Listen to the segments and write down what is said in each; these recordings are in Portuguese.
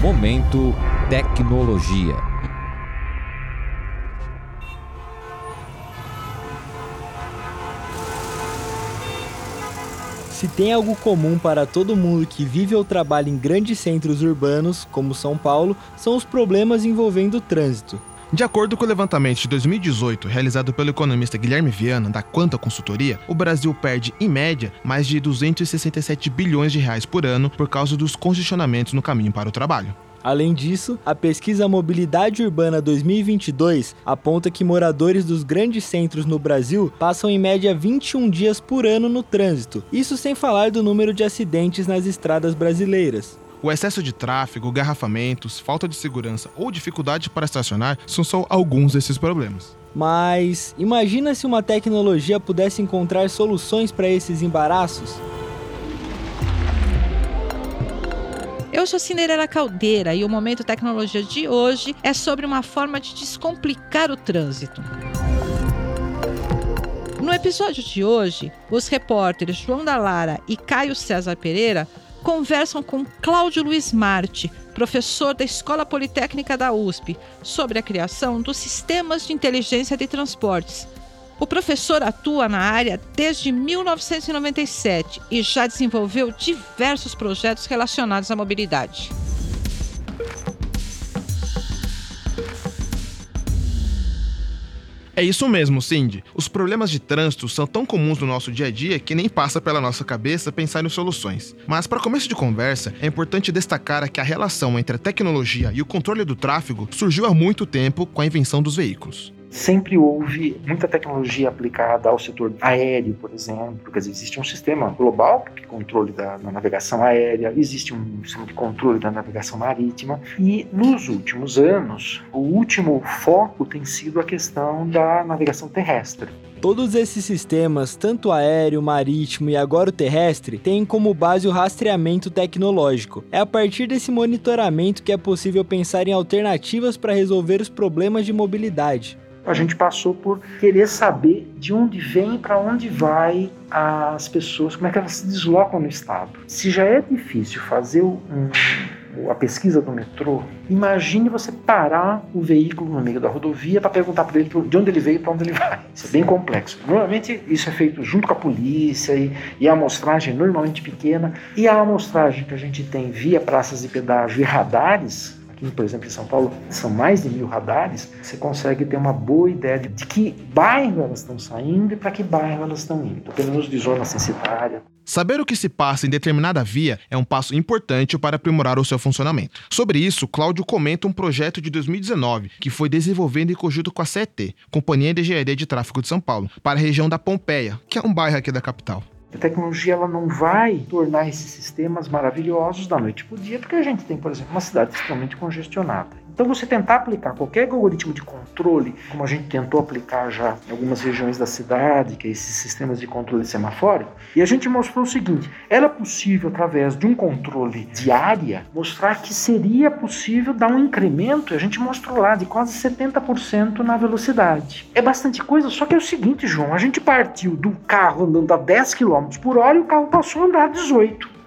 Momento Tecnologia. Se tem algo comum para todo mundo que vive ou trabalha em grandes centros urbanos, como São Paulo, são os problemas envolvendo o trânsito. De acordo com o levantamento de 2018, realizado pelo economista Guilherme Viana, da Quanta Consultoria, o Brasil perde, em média, mais de 267 bilhões de reais por ano por causa dos congestionamentos no caminho para o trabalho. Além disso, a pesquisa Mobilidade Urbana 2022 aponta que moradores dos grandes centros no Brasil passam em média 21 dias por ano no trânsito, isso sem falar do número de acidentes nas estradas brasileiras. O excesso de tráfego, garrafamentos, falta de segurança ou dificuldade para estacionar são só alguns desses problemas. Mas imagina se uma tecnologia pudesse encontrar soluções para esses embaraços? Eu sou Cinderela Caldeira e o Momento Tecnologia de hoje é sobre uma forma de descomplicar o trânsito. No episódio de hoje, os repórteres João da Lara e Caio César Pereira conversam com Cláudio Luiz Marte, professor da Escola Politécnica da USP, sobre a criação dos sistemas de inteligência de transportes, o professor atua na área desde 1997 e já desenvolveu diversos projetos relacionados à mobilidade. É isso mesmo, Cindy. Os problemas de trânsito são tão comuns no nosso dia a dia que nem passa pela nossa cabeça pensar em soluções. Mas, para começo de conversa, é importante destacar que a relação entre a tecnologia e o controle do tráfego surgiu há muito tempo com a invenção dos veículos sempre houve muita tecnologia aplicada ao setor aéreo, por exemplo. Quer dizer, existe um sistema global de controle da, navegação aérea, existe um sistema de controle da navegação marítima, e nos últimos anos, o último foco tem sido a questão da navegação terrestre. Todos esses sistemas, tanto aéreo, marítimo e agora o terrestre, têm como base o rastreamento tecnológico. É a partir desse monitoramento que é possível pensar em alternativas para resolver os problemas de mobilidade a gente passou por querer saber de onde vem para onde vai as pessoas, como é que elas se deslocam no estado. Se já é difícil fazer um, a pesquisa do metrô, imagine você parar o veículo no meio da rodovia para perguntar para ele de onde ele veio e para onde ele vai. Isso é bem complexo. Normalmente isso é feito junto com a polícia e, e a amostragem é normalmente pequena. E a amostragem que a gente tem via praças de pedágio e radares aqui, por exemplo, em São Paulo, são mais de mil radares, você consegue ter uma boa ideia de, de que bairro elas estão saindo e para que bairro elas estão indo, pelo menos de zona censitária. Saber o que se passa em determinada via é um passo importante para aprimorar o seu funcionamento. Sobre isso, Cláudio comenta um projeto de 2019 que foi desenvolvendo em conjunto com a CET, Companhia de Engenharia de Tráfego de São Paulo, para a região da Pompeia, que é um bairro aqui da capital. A tecnologia ela não vai tornar esses sistemas maravilhosos da noite para o dia, porque a gente tem, por exemplo, uma cidade extremamente congestionada. Então, você tentar aplicar qualquer algoritmo de controle, como a gente tentou aplicar já em algumas regiões da cidade, que é esses sistemas de controle semafórico, e a gente mostrou o seguinte: era possível, através de um controle de área, mostrar que seria possível dar um incremento, a gente mostrou lá, de quase 70% na velocidade. É bastante coisa, só que é o seguinte, João: a gente partiu do carro andando a 10 km por hora e o carro passou a andar 18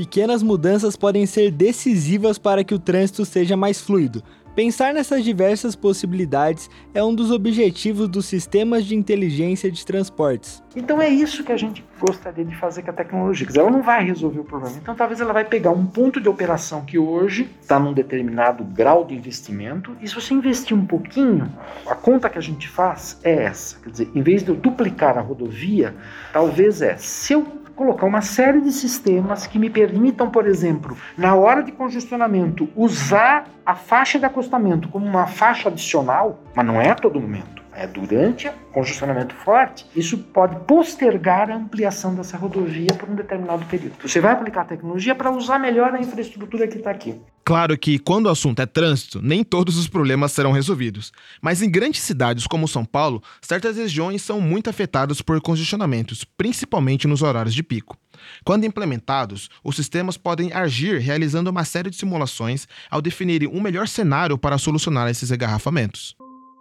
pequenas mudanças podem ser decisivas para que o trânsito seja mais fluido, Pensar nessas diversas possibilidades é um dos objetivos dos sistemas de inteligência de transportes. Então é isso que a gente gostaria de fazer com a tecnologia. Ela não vai resolver o problema. Então talvez ela vai pegar um ponto de operação que hoje está num determinado grau de investimento e se você investir um pouquinho, a conta que a gente faz é essa. Quer dizer, em vez de eu duplicar a rodovia, talvez é se eu colocar uma série de sistemas que me permitam, por exemplo, na hora de congestionamento, usar a faixa de acostamento como uma faixa adicional, mas não é a todo momento é, durante o congestionamento forte, isso pode postergar a ampliação dessa rodovia por um determinado período. Você vai aplicar a tecnologia para usar melhor a infraestrutura que está aqui. Claro que, quando o assunto é trânsito, nem todos os problemas serão resolvidos. Mas em grandes cidades como São Paulo, certas regiões são muito afetadas por congestionamentos, principalmente nos horários de pico. Quando implementados, os sistemas podem agir realizando uma série de simulações ao definirem um melhor cenário para solucionar esses engarrafamentos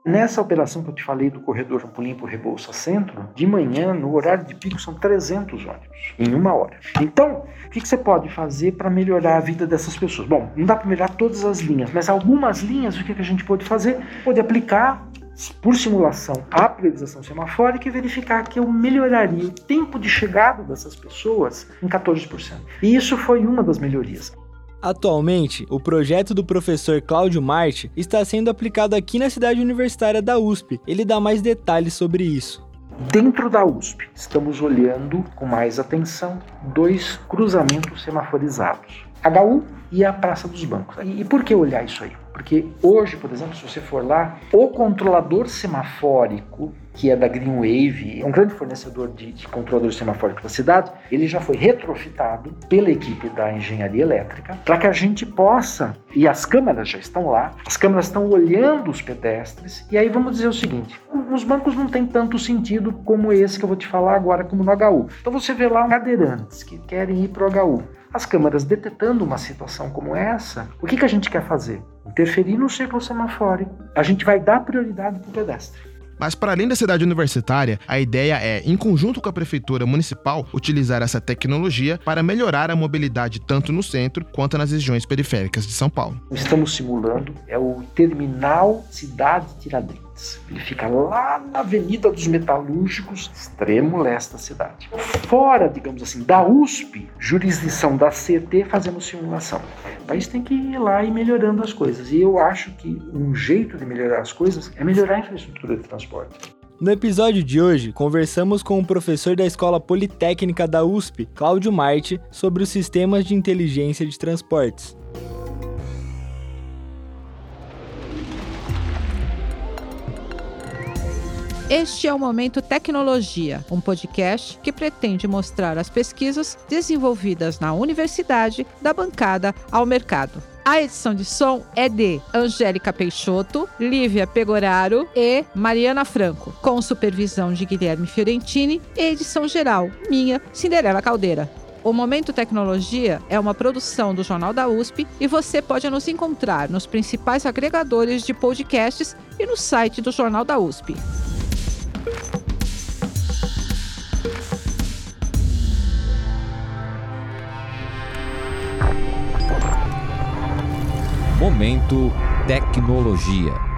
Nessa operação que eu te falei do corredor Campolim por Rebouça Centro, de manhã, no horário de pico, são 300 ônibus em uma hora. Então, o que, você pode fazer para melhorar a vida dessas pessoas? Bom, não dá para melhorar todas as linhas, mas algumas linhas, o que, que a gente pode fazer? Pode aplicar por simulação a priorização semafórica e verificar que eu melhoraria o tempo de chegada dessas pessoas em 14%. E isso foi uma das melhorias. Atualmente, o projeto do professor Cláudio Marte está sendo aplicado aqui na cidade universitária da USP. Ele dá mais detalhes sobre isso. Dentro da USP, estamos olhando com mais atenção dois cruzamentos semaforizados: HU e a Praça dos Bancos. E por que olhar isso aí? Porque hoje, por exemplo, se você for lá, o controlador semafórico, que é da Green Wave, é um grande fornecedor de, de controladores semafóricos da cidade, ele já foi retrofitado pela equipe da engenharia elétrica para que a gente possa, e as câmeras já estão lá, as câmeras estão olhando os pedestres, e aí vamos dizer o seguinte: os bancos não tem tanto sentido como esse que eu vou te falar agora, como no HU. Então você vê lá cadeirantes que querem ir para o HU. As câmeras detectando uma situação como essa, o que, que a gente quer fazer? Interferir no círculo semafórico. A gente vai dar prioridade para o pedestre. Mas para além da cidade universitária, a ideia é, em conjunto com a prefeitura municipal, utilizar essa tecnologia para melhorar a mobilidade tanto no centro quanto nas regiões periféricas de São Paulo. Estamos simulando é o terminal Cidade Ele fica lá na Avenida dos Metalúrgicos, extremo leste da cidade. Fora, digamos assim, da USP, jurisdição da CT, fazemos simulação. O país tem que ir lá e melhorando as coisas. E eu acho que um jeito de melhorar as coisas é melhorar a infraestrutura de transporte. No episódio de hoje, conversamos com o professor da Escola Politécnica da USP, Cláudio Marte, sobre os sistemas de inteligência de transportes. Este é o Momento Tecnologia, um podcast que pretende mostrar as pesquisas desenvolvidas na universidade da bancada ao mercado. A edição de som é de Angélica Peixoto, Lívia Pegoraro e Mariana Franco, com supervisão de Guilherme Fiorentini e edição geral, minha, Cinderela Caldeira. O Momento Tecnologia é uma produção do Jornal da USP e você pode nos encontrar nos principais agregadores de podcasts e no site do Jornal da USP. Momento Tecnologia.